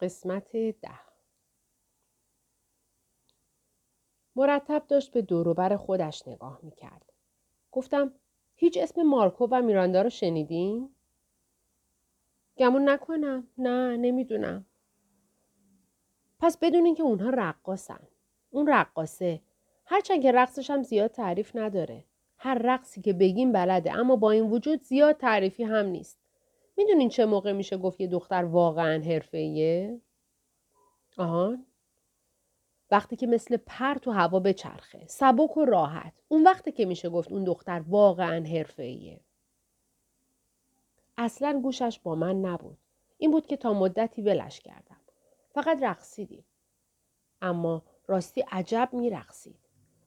قسمت ده مرتب داشت به دوروبر خودش نگاه می‌کرد. گفتم هیچ اسم مارکو و میراندا رو شنیدین؟ گمون نکنم. نه نمی‌دونم. پس بدونین که اونها رقاسن. اون رقاسه. هرچند که رقصش هم زیاد تعریف نداره. هر رقصی که بگیم بلده اما با این وجود زیاد تعریفی هم نیست. می‌دونین چه موقع میشه گفت یه دختر واقعا حرفه‌ایه؟ آهان وقتی که مثل پر تو هوا بچرخه سبک و راحت. اون وقتی که میشه گفت اون دختر واقعا حرفه‌ایه. اصلا گوشش با من نبود. این بود که تا مدتی ولش کردم. فقط رقصیدیم. اما راستی عجب میرقصید.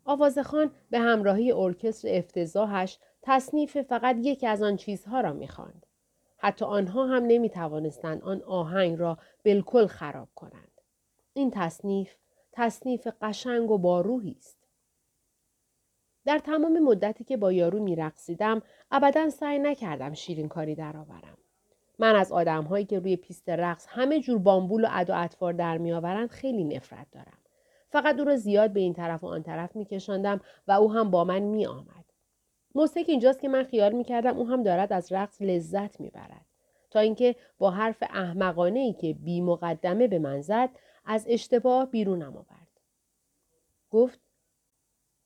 آوازخان به همراهی ارکستر افتضاحش تصنیف فقط یکی از آن چیزها را می‌خواند. حتی آنها هم نمی توانستند آن آهنگ را بالکل خراب کنند. این تصنیف تصنیف قشنگ و باروحی است. در تمام مدتی که با یارو میرقصیدم ابدا سعی نکردم شیرین کاری درآورم. من از آدمهایی که روی پیست رقص همه جور بامبول و ادا اطوار در میآورند خیلی نفرت دارم. فقط او را زیاد به این طرف و آن طرف میکشاندم و او هم با من میآمد. موسیقی اینجاست که من خیال می‌کردم او هم دارد از رقص لذت می‌برد. تا اینکه با حرف احمقانه ای که بی مقدمه به من زد از اشتباه بیرونم آورد. گفت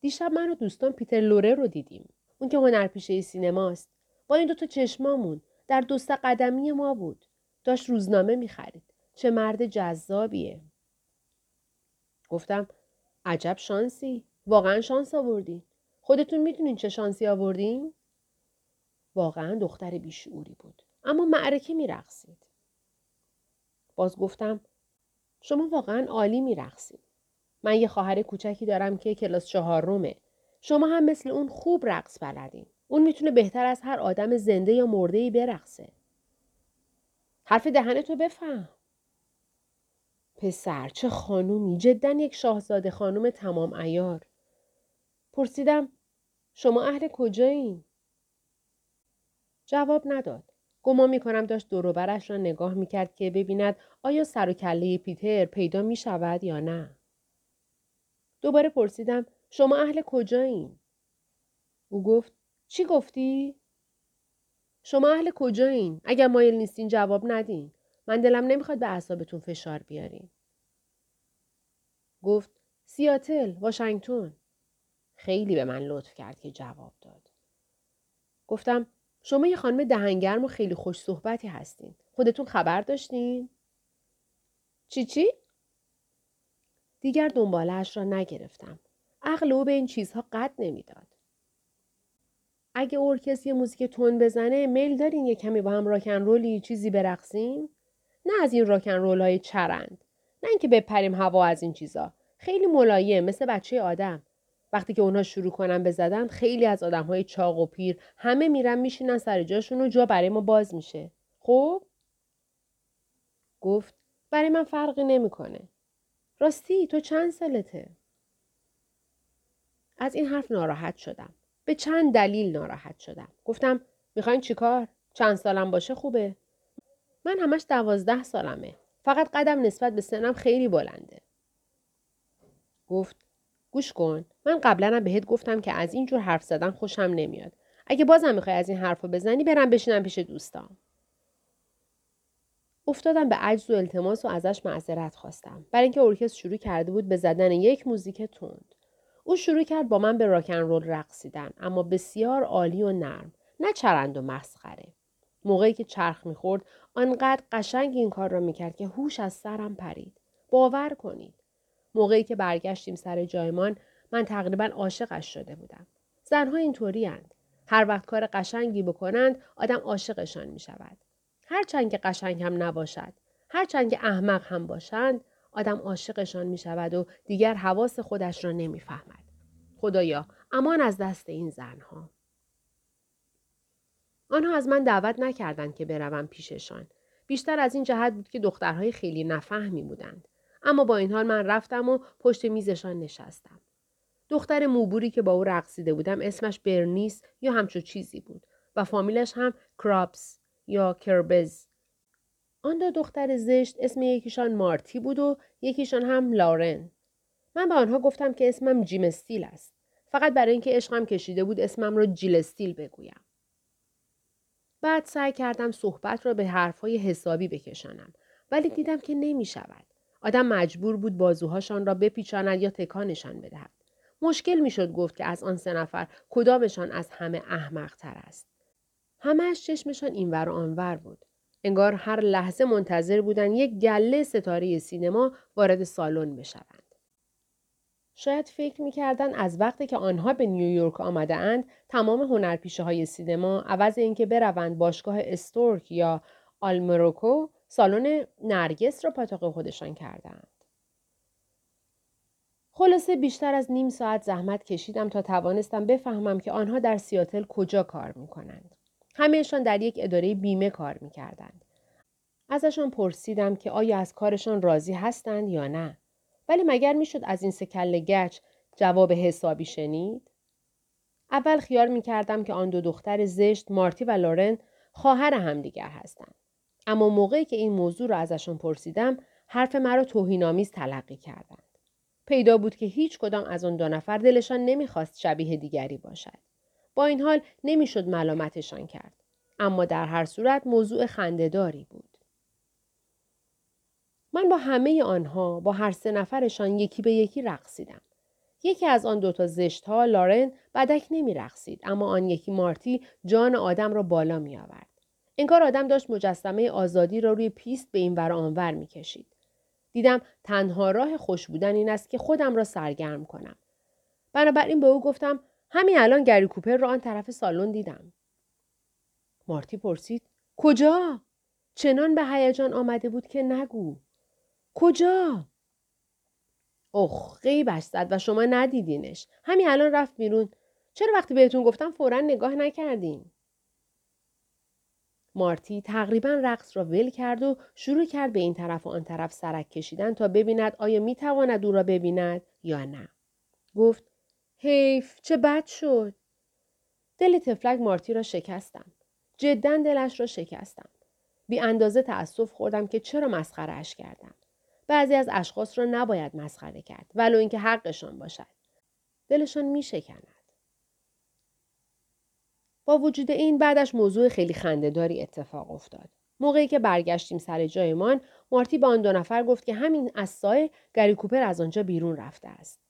دیشب من و دوستان پیتر لوره رو دیدیم. اون که هنرپیشه سینماست. با این دوتا چشمامون در دوست قدمی ما بود. داشت روزنامه می‌خرید. چه مرد جذابیه. گفتم عجب شانسی. واقعا شانس آوردی. خودتون می‌دونین چه شانسی آوردین؟ واقعا دختر بیشعوری بود. اما معرکه میرقصید. باز گفتم شما واقعا عالی میرقصید. من یه خواهر کوچکی دارم که کلاس چهار رومه. شما هم مثل اون خوب رقص بلدین. اون می‌تونه بهتر از هر آدم زنده یا مرده ای برقصه. حرف دهنتو بفهم. پسر چه خانومی جدا یک شاهزاده خانوم تمام ایار. پرسیدم شما اهل کجایین؟ جواب نداد. گمان می کنم داشت دوروبرش را نگاه می کرد که ببیند آیا سر و کله پیتر پیدا می شود یا نه. دوباره پرسیدم شما اهل کجایین؟ او گفت چی گفتی؟ شما اهل کجایین؟ اگر مایل نیستین جواب ندین. من دلم نمی‌خواد به اعصابتون فشار بیارین. گفت سیاتل، واشنگتن. خیلی به من لطف کرد که جواب داد. گفتم شما یه خانم دهنگرم و خیلی خوش صحبتی هستین. خودتون خبر داشتین؟ چی چی؟ دیگر دنبالش را نگرفتم. عقل او به این چیزها قد نمی‌داد. اگه ارکست یه موزیک تون بزنه میل دارین یه کمی با هم راکن رولی چیزی برقصیم؟ نه از این راکن رول های چرند. نه اینکه بپریم هوا از این چیزا. خیلی ملایم مثل بچه آدم. وقتی که اونها شروع کنن به زدن خیلی از آدم های چاق و پیر همه میرن میشینن سر جاشون و جا برای ما باز میشه. خب؟ گفت برای من فرقی نمی‌کنه. راستی تو چند سالته؟ از این حرف ناراحت شدم. به چند دلیل ناراحت شدم. گفتم می‌خواین چیکار چند سالم باشه خوبه. من همش دوازده سالمه. فقط قدم نسبت به سنم خیلی بلنده. گفت گوش کن. من قبلا بهت گفتم که از این جور حرف زدن خوشم نمیاد. اگه بازم می‌خوای از این حرفو بزنی برم بشینم پیش دوستام. افتادم به عجز و التماس و ازش معذرت خواستم. برای اینکه ارکستر شروع کرده بود به زدن یک موزیک تند. او شروع کرد با من به راکن رول رقصیدن اما بسیار عالی و نرم. نه چرند و مسخره. موقعی که چرخ می‌خورد آنقدر قشنگ این کار را می‌کرد که هوش از سرم پرید. باور کنید موقعی که برگشتیم سر جایمان من تقریبا عاشقش شده بودم زنها اینطوری اند. هر وقت کار قشنگی بکنند آدم عاشقشان می شود. هرچند که قشنگ هم نباشد هرچند که احمق هم باشند آدم عاشقشان می شود و دیگر حواس خودش را نمی‌فهمد. خدایا امان از دست این زنها. آنها از من دعوت نکردند که بروم پیششان. بیشتر از این جهت بود که دخترهای خیلی نفهمی بودند. اما با این حال من رفتم و پشت میزشان نشستم. دختر موبوری که با او رقصیده بودم اسمش برنیس یا همچو چیزی بود و فامیلش هم کرابس یا کربز. آن دو دختر زشت اسم یکیشان مارتی بود و یکیشان هم لارن. من به آنها گفتم که اسمم جیم استیل است. فقط برای اینکه عشقم کشیده بود اسمم را جیل استیل بگویم. بعد سعی کردم صحبت را به حرفهای حسابی بکشانم ولی دیدم که نمی شود. آدم مجبور بود بازوهاشان را بپیچاند یا تکانشان بدهد. مشکل می‌شد گفت که از آن سه نفر کدامشان از همه احمق تر است. همهش چشمشان اینور و آنور بود. انگار هر لحظه منتظر بودن یک گله ستاره سینما وارد سالن بشوند. شاید فکر می‌کردن از وقتی که آنها به نیویورک آمده اند تمام هنرپیشه های سینما عوض اینکه بروند باشگاه استورک یا ال‌موروکو سالن نرگس را پاتوق خودشان کردند. خلاصه بیشتر از نیم ساعت زحمت کشیدم تا توانستم بفهمم که آنها در سیاتل کجا کار می کنند. همهشان در یک اداره بیمه کار می کردند. ازشان پرسیدم که آیا از کارشان راضی هستند یا نه. ولی مگر می‌شد از این سکل گچ جواب حسابی شنید؟ اول خیال می کردم که آن دو دختر زشت مارتی و لورن خواهر همدیگر هستند. اما موقعی که این موضوع را ازشان پرسیدم حرف مرا توهینآمیز تلقی کردند. پیدا بود که هیچ کدام از آن دو نفر دلشان نمی‌خواست شبیه دیگری باشد. با این حال نمی‌شد ملامتشان کرد. اما در هر صورت موضوع خندهداری بود. من با همه آنها با هر سه نفرشان یکی به یکی رقصیدم. یکی از آن دوتا زشت ها لارن بدک نمی رقصید اما آن یکی مارتی جان آدم را بالا می آورد. انگار آدم داشت مجسمه آزادی را روی پیست به این ور آنور می کشید. دیدم تنها راه خوش بودن این است که خودم را سرگرم کنم. بنابراین به او گفتم همین الان گری کوپر را آن طرف سالن دیدم. مارتی پرسید کجا؟ چنان به هیجان آمده بود که نگو. کجا؟ اخ غیبش زد و شما ندیدینش. همین الان رفت بیرون. چرا وقتی بهتون گفتم فورا نگاه نکردین؟ مارتی تقریبا رقص را ول کرد و شروع کرد به این طرف و آن طرف سرک کشیدن تا ببیند آیا می تواند او را ببیند یا نه. گفت حیف چه بد شد. دل تفلک مارتی را شکستم. جدا دلش را شکستم. بی اندازه تأسف خوردم که چرا مسخرهش کردم. بعضی از اشخاص را نباید مسخره کرد ولو اینکه حقشان باشد. دلشان می شکند. با وجود این بعدش موضوع خیلی خندهداری اتفاق افتاد. موقعی که برگشتیم سر جایمان مارتی به آن دو نفر گفت که همین از سایه گری کوپر از آنجا بیرون رفته است.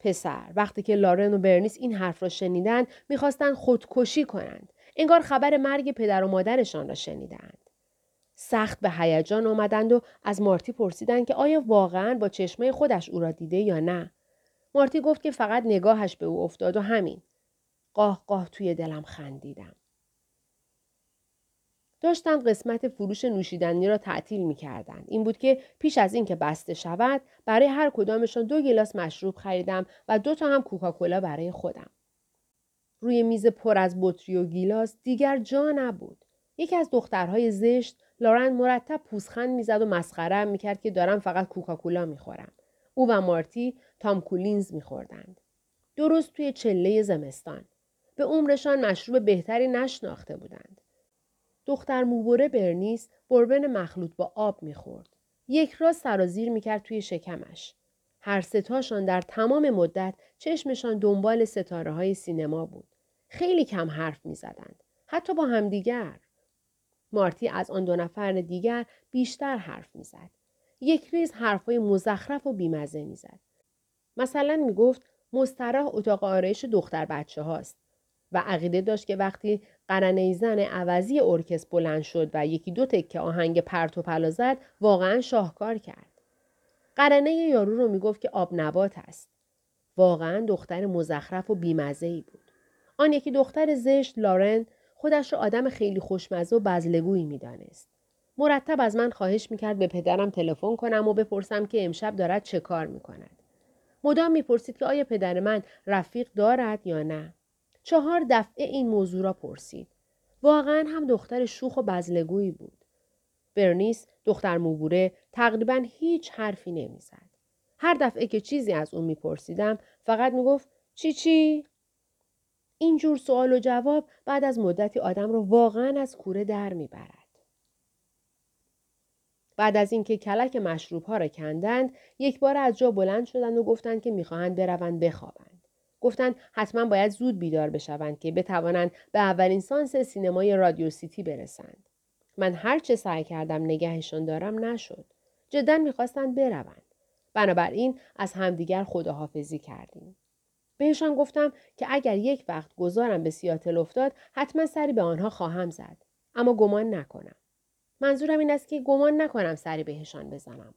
پسر وقتی که لارن و برنیس این حرف را شنیدند می‌خواستند خودکشی کنند. انگار خبر مرگ پدر و مادرشان را شنیدند. سخت به هیجان آمدند و از مارتی پرسیدند که آیا واقعا با چشمه خودش او را دیده یا نه. مارتی گفت که فقط نگاهش به او افتاد و همین. قاه قاه توی دلم خندیدم. داشتند قسمت فروش نوشیدنی را تعطیل می کردن. این بود که پیش از اینکه بسته شود برای هر کدامشان دو گلاس مشروب خریدم و دو تا هم کوکاکولا برای خودم. روی میز پر از بطری و گیلاس دیگر جا نبود. یکی از دخترهای زشت لارن مرتب پوزخند می‌زد و مسخره می‌کرد که دارم فقط کوکاکولا می‌خورم. او و مارتی تام کولینز میخوردند. درست توی چله زمستان. به عمرشان مشروب بهتری نشناخته بودند. دختر موبوره برنیس بربن مخلوط با آب می‌خورد. یک راست سرازیر می‌کرد توی شکمش. هر ستاشان در تمام مدت چشمشان دنبال ستاره های سینما بود. خیلی کم حرف می‌زدند. حتی با همدیگر. مارتی از آن دو نفر دیگر بیشتر حرف می‌زد. یک ریز حرفهای مزخرف و بیمزه می‌زد. مثلا می‌گفت مستراح اتاق آرایش دختر بچه هاست. و عقیده داشت که وقتی قرنه زن عوضی ارکست بلند شد و یکی دو تکه آهنگ پرت و پلا زد واقعا شاهکار کرد. قرنه یارو رو می‌گفت که آب نبات است. واقعا دختر مزخرف و بیمزه ای بود. آن یکی دختر زشت لارن خودش را آدم خیلی خوشمزه و بزلگویی می‌دانست. مرتب از من خواهش می‌کرد به پدرم تلفن کنم و بپرسم که امشب دارد چه کار می‌کند. مدام می‌پرسید که آیا پدر من رفیق دارد یا نه. چهار دفعه این موضوع را پرسید. واقعا هم دختر شوخ و بزلگویی بود. برنیس دختر موبوره تقریبا هیچ حرفی نمی‌زد. هر دفعه که چیزی از اون میپرسیدم فقط می‌گفت چی چی؟ این جور سوال و جواب بعد از مدتی آدم رو واقعا از کوره در می‌برد. بعد از اینکه کلک مشروب ها را کندند یک بار از جا بلند شدند و گفتند که می‌خواهند بروند بخوابند گفتند حتما باید زود بیدار بشوند که بتوانند به اولین سانس سینمای رادیو سیتی برسند. من هر چه سعی کردم نگهشان دارم نشد. جدا می‌خواستند بروند. بنابراین از همدیگر خداحافظی کردیم. بهشان گفتم که اگر یک وقت گذارم به سیاتل افتاد حتما سری به آنها خواهم زد. اما گمان نکنم. منظورم این است که گمان نکنم سری بهشان بزنم.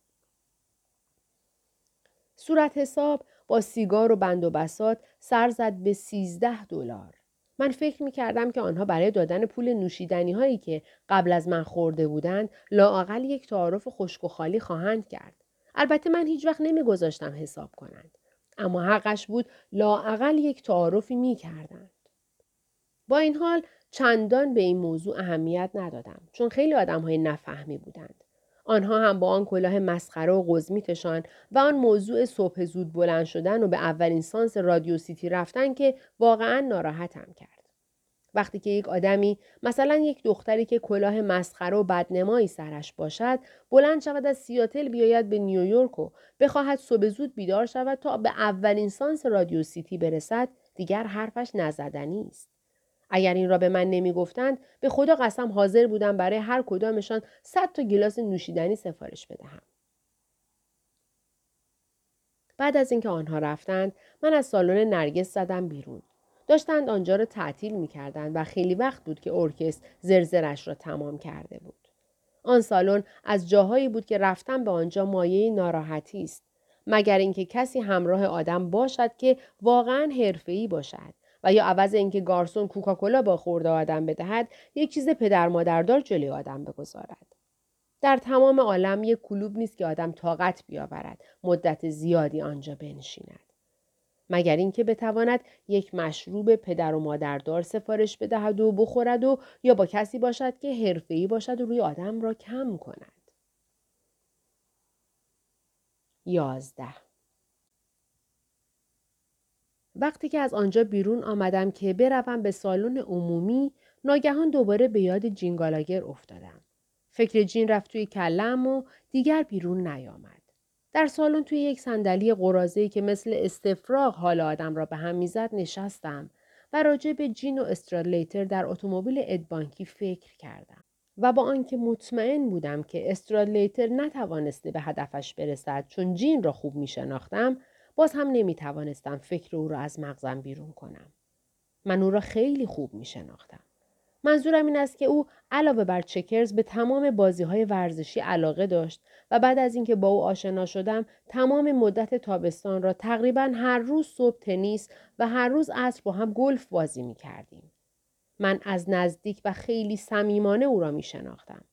صورت حساب با سیگار و بند و بسات سر زد به سیزده دلار من فکر می کردم که آنها برای دادن پول نوشیدنی هایی که قبل از من خورده بودند لااقل یک تعارف خشک و خالی خواهند کرد. البته من هیچ وقت نمی گذاشتم حساب کنند. اما حقش بود لااقل یک تعارفی می کردند. با این حال چندان به این موضوع اهمیت ندادم چون خیلی آدم های نفهمی بودند. آنها هم با آن کلاه مسخره و قزمیتشان و آن موضوع صبح زود بلند شدن و به اولین سانس رادیو سیتی رفتن که واقعا ناراحتم کرد. وقتی که یک آدمی مثلا یک دختری که کلاه مسخره و بدنمایی سرش باشد بلند شود از سیاتل بیاید به نیویورک و بخواهد صبح زود بیدار شود تا به اولین سانس رادیو سیتی برسد دیگر حرفش نزدنی است اگر این را به من نمی گفتند به خدا قسم حاضر بودم برای هر کدامشان صد تا گلاس نوشیدنی سفارش بدهم. بعد از اینکه آنها رفتند من از سالن نرگس زدم بیرون. داشتند آنجا را تعطیل می کردند و خیلی وقت بود که ارکست زرزرش را تمام کرده بود. آن سالن از جاهایی بود که رفتن به آنجا مایه ناراحتی است مگر اینکه کسی همراه آدم باشد که واقعا حرفه‌ای باشد. و یا عوض اینکه گارسون کوکاکولا با خورده آدم بدهد یک چیز پدر مادردار جلوی آدم بگذارد در تمام عالم یک کلوب نیست که آدم طاقت بیاورد مدت زیادی آنجا بنشیند مگر اینکه بتواند یک مشروب پدر و مادردار سفارش بدهد و بخورد و یا با کسی باشد که حرفه‌ای باشد و روی آدم را کم کند. یازده وقتی که از آنجا بیرون آمدم که بروم به سالن عمومی ناگهان دوباره به یاد جینگالاگر افتادم. فکر جین رفت توی کلم و دیگر بیرون نیامد. در سالن توی یک صندلی قرازه‌ای که مثل استفراغ حال آدم را به هم می‌زد نشستم و راجع به جین و استرادلیتر در اتومبیل ادبانکی فکر کردم و با آنکه مطمئن بودم که استرادلیتر نتوانسته به هدفش برسد چون جین را خوب می شناختم باز هم نمی توانستم فکر او را از مغزم بیرون کنم. من او را خیلی خوب می شناختم. منظورم این است که او علاوه بر چکرز به تمام بازی های ورزشی علاقه داشت و بعد از اینکه با او آشنا شدم تمام مدت تابستان را تقریبا هر روز صبح تنیس و هر روز عصر با هم گلف بازی می کردیم. من از نزدیک و خیلی صمیمانه او را می شناختم.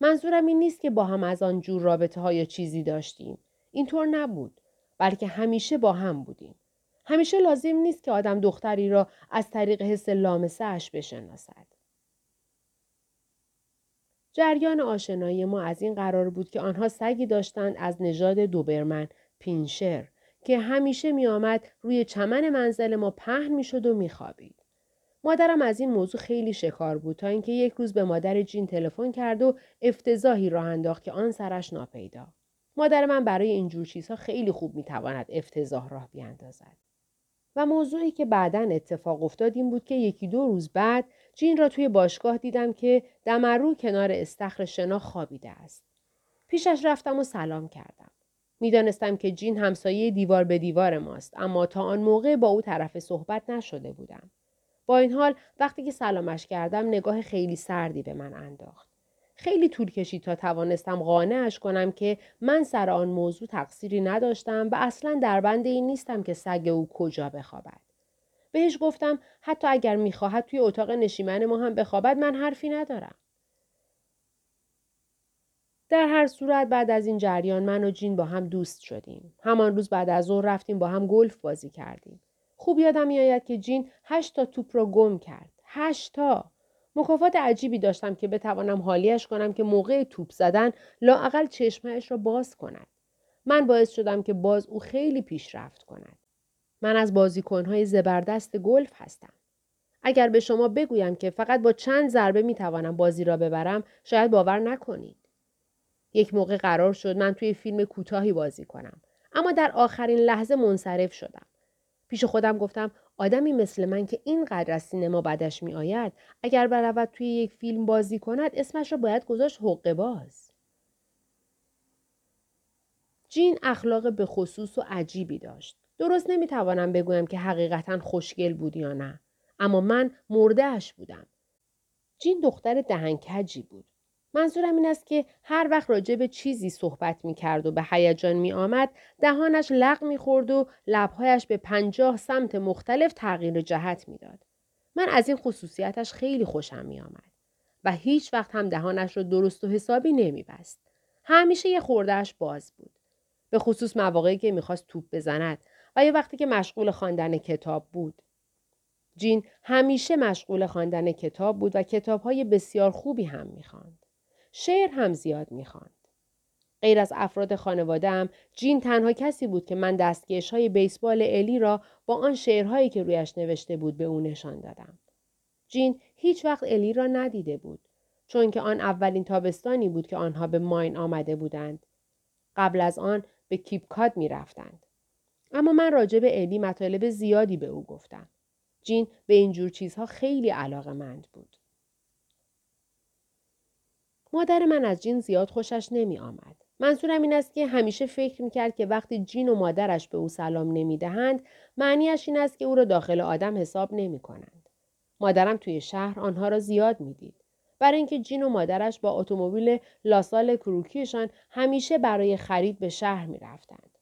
منظورم این نیست که با هم از آن جور رابطه های چیزی داشتیم. اینطور نبود. بلکه همیشه با هم بودیم. همیشه لازم نیست که آدم دختری را از طریق حس لامسه اش بشناسد. جریان آشنایی ما از این قرار بود که آنها سگی داشتند از نژاد دوبرمن پینشر که همیشه می آمد روی چمن منزل ما پهن می شد و می خوابید. مادرم از این موضوع خیلی شکار بود تا اینکه یک روز به مادر جین تلفن کرد و افتضاحی راه انداخت که آن سرش ناپیدا. مادر من برای اینجور چیزها خیلی خوب می تواند افتضاح راه بیاندازد. و موضوعی که بعدا اتفاق افتاد این بود که یکی دو روز بعد جین را توی باشگاه دیدم که دمرو کنار استخر شنا خوابیده است. پیشش رفتم و سلام کردم. می‌دانستم که جین همسایه دیوار به دیوار ماست اما تا آن موقع با او طرف صحبت نشده بودم. با این حال وقتی که سلامش کردم نگاه خیلی سردی به من انداخت. خیلی طول کشید تا توانستم قانعش کنم که من سر آن موضوع تقصیری نداشتم و اصلا در بند این نیستم که سگ او کجا بخوابد. بهش گفتم حتی اگر می‌خواهد توی اتاق نشیمن ما هم بخوابد من حرفی ندارم. در هر صورت بعد از این جریان من و جین با هم دوست شدیم. همان روز بعد از اون رفتیم با هم گلف بازی کردیم. خوب یادم میآید که جین هشت تا توپ را گم کرد. هشت تا. مکافات عجیبی داشتم که بتوانم حالیش کنم که موقع توپ زدن لااقل چشمهش را باز کند. من باعث شدم که باز او خیلی پیشرفت کند. من از بازیکنهای زبردست گلف هستم. اگر به شما بگویم که فقط با چند ضربه می توانم بازی را ببرم شاید باور نکنید. یک موقع قرار شد من توی فیلم کوتاهی بازی کنم اما در آخرین لحظه منصرف شدم پیش خودم گفتم آدمی مثل من که اینقدر از سینما بدش می آید اگر برود توی یک فیلم بازی کند اسمش را باید گذاشت حقه باز. جین اخلاق به خصوص و عجیبی داشت. درست نمی‌توانم بگویم که حقیقتا خوشگل بود یا نه. اما من مردهش بودم. جین دختر دهنکجی بود. منظورم این است که هر وقت راجع به چیزی صحبت می کرد و به هیجان می آمد دهانش لق می خورد و لبهایش به پنجاه سمت مختلف تغییر جهت می داد. من از این خصوصیتش خیلی خوشم می آمد و هیچ وقت هم دهانش را درست و حسابی نمی بست. همیشه یه خوردهش باز بود. به خصوص مواقعی که می‌خواست توپ بزند و یا وقتی که مشغول خواندن کتاب بود. جین همیشه مشغول خواندن کتاب بود و کتابهای بسیار خوبی هم می‌خواند. شعر هم زیاد می‌خواند. غیر از افراد خانوادهام جین تنها کسی بود که من دستکش های بیسبال الی را با آن شعرهایی که رویش نوشته بود به او نشان دادم. جین هیچ وقت الی را ندیده بود چون که آن اولین تابستانی بود که آنها به ماین آمده بودند. قبل از آن به کیپکاد می رفتند. اما من راجع به الی مطالب زیادی به او گفتم. جین به این جور چیزها خیلی علاقه مند بود. مادر من از جین زیاد خوشش نمی آمد. منظورم این است که همیشه فکر می کرد که وقتی جین و مادرش به او سلام نمی دهند معنیش این است که او را داخل آدم حساب نمی کنند. مادرم توی شهر آنها را زیاد می دید. برای اینکه جین و مادرش با اتومبیل لاسال کروکیشان همیشه برای خرید به شهر می رفتند.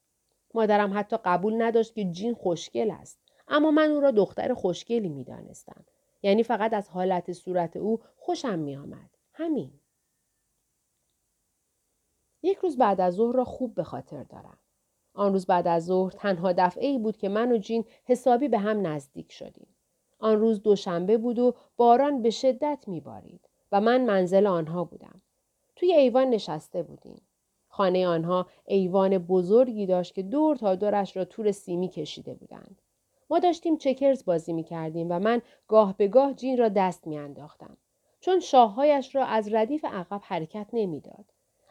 مادرم حتی قبول نداشت که جین خوشگل است. اما من او را دختر خوشگلی می دانستم. یعنی فقط از حالت صورت او خوشم می آمد. همین. یک روز بعد از ظهر را خوب به خاطر دارم. آن روز بعد از ظهر تنها دفعه ای بود که من و جین حسابی به هم نزدیک شدیم. آن روز دوشنبه بود و باران به شدت میبارید و من منزل آنها بودم. توی ایوان نشسته بودیم. خانه آنها ایوان بزرگی داشت که دور تا دورش را تور سیمی کشیده بودند. ما داشتیم چکرز بازی می کردیم و من گاه به گاه جین را دست می انداختم. چون شاههایش را از ردیف عقب حرکت نمی‌داد.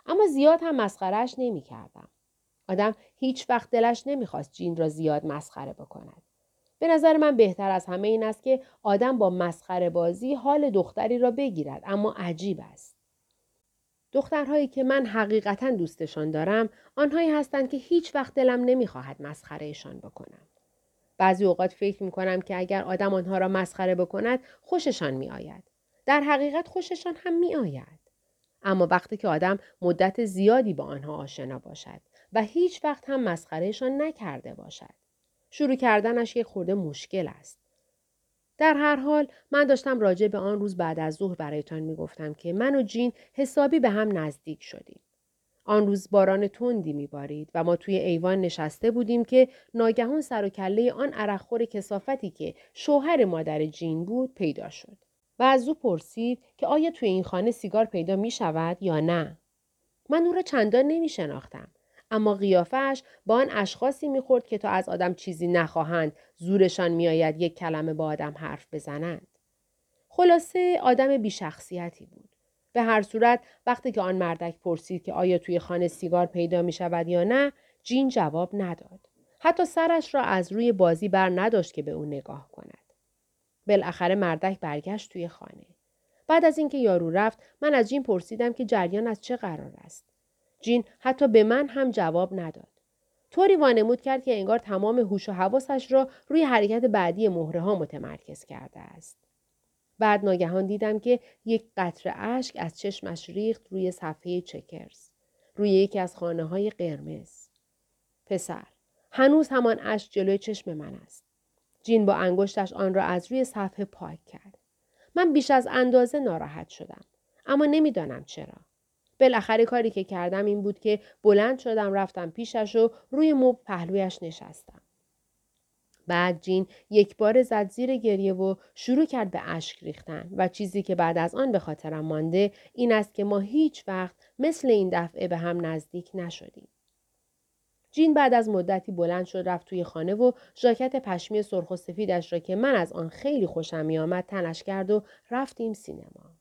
اما زیاد هم مسخرهش نمی کردم. آدم هیچ وقت دلش نمی‌خواست جین را زیاد مسخره بکند. به نظر من بهتر از همه این است که آدم با مسخره بازی حال دختری را بگیرد اما عجیب است. دخترهایی که من حقیقتا دوستشان دارم آنهایی هستند که هیچ وقت دلم نمی‌خواهد مسخرهشان بکنم. بعضی اوقات فکر می کنم که اگر آدم آنها را مسخره بکند خوششان می آید. در حقیقت خوششان هم می آید. اما وقتی که آدم مدت زیادی با آنها آشنا باشد و هیچ وقت هم مسخرهشان نکرده باشد. شروع کردنش یک خورده مشکل است. در هر حال من داشتم راجع به آن روز بعد از ظهر برایتان می‌گفتم که من و جین حسابی به هم نزدیک شدیم. آن روز باران تندی میبارید و ما توی ایوان نشسته بودیم که ناگهان سر و کله آن عرقخور کسافتی که شوهر مادر جین بود پیدا شد. و از او پرسید که آیا توی این خانه سیگار پیدا می شود یا نه؟ من او را چندان نمی شناختم. اما قیافش با آن اشخاصی می‌خورد که تا از آدم چیزی نخواهند زورشان میآید یک کلمه با آدم حرف بزنند. خلاصه آدم بیشخصیتی بود. به هر صورت وقتی که آن مردک پرسید که آیا توی خانه سیگار پیدا می شود یا نه جین جواب نداد. حتی سرش را از روی بازی بر نداشت که به او نگاه کند. بالاخره مردک برگشت توی خانه. بعد از اینکه یارو رفت من از جین پرسیدم که جریان از چه قرار است. جین حتی به من هم جواب نداد. طوری وانمود کرد که انگار تمام هوش و حواسش را روی حرکت بعدی مهره ها متمرکز کرده است. بعد ناگهان دیدم که یک قطره اشک از چشمش ریخت روی صفحه چکرز. روی یکی از خانه های قرمز. پسر، هنوز همان اشک جلوی چشم من است. جین با انگشتش آن را از روی صفحه پاک کرد. من بیش از اندازه ناراحت شدم. اما نمی‌دانم چرا. بالاخره کاری که کردم این بود که بلند شدم رفتم پیشش و روی مب پهلویش نشستم. بعد جین یک بار زد زیر گریه و شروع کرد به اشک ریختن و چیزی که بعد از آن به خاطرم مانده این است که ما هیچ وقت مثل این دفعه به هم نزدیک نشدیم. جین بعد از مدتی بلند شد رفت توی خانه و ژاکت پشمی سرخ و سفیدش را که من از آن خیلی خوشم میآمد تنش کرد و رفتیم سینما.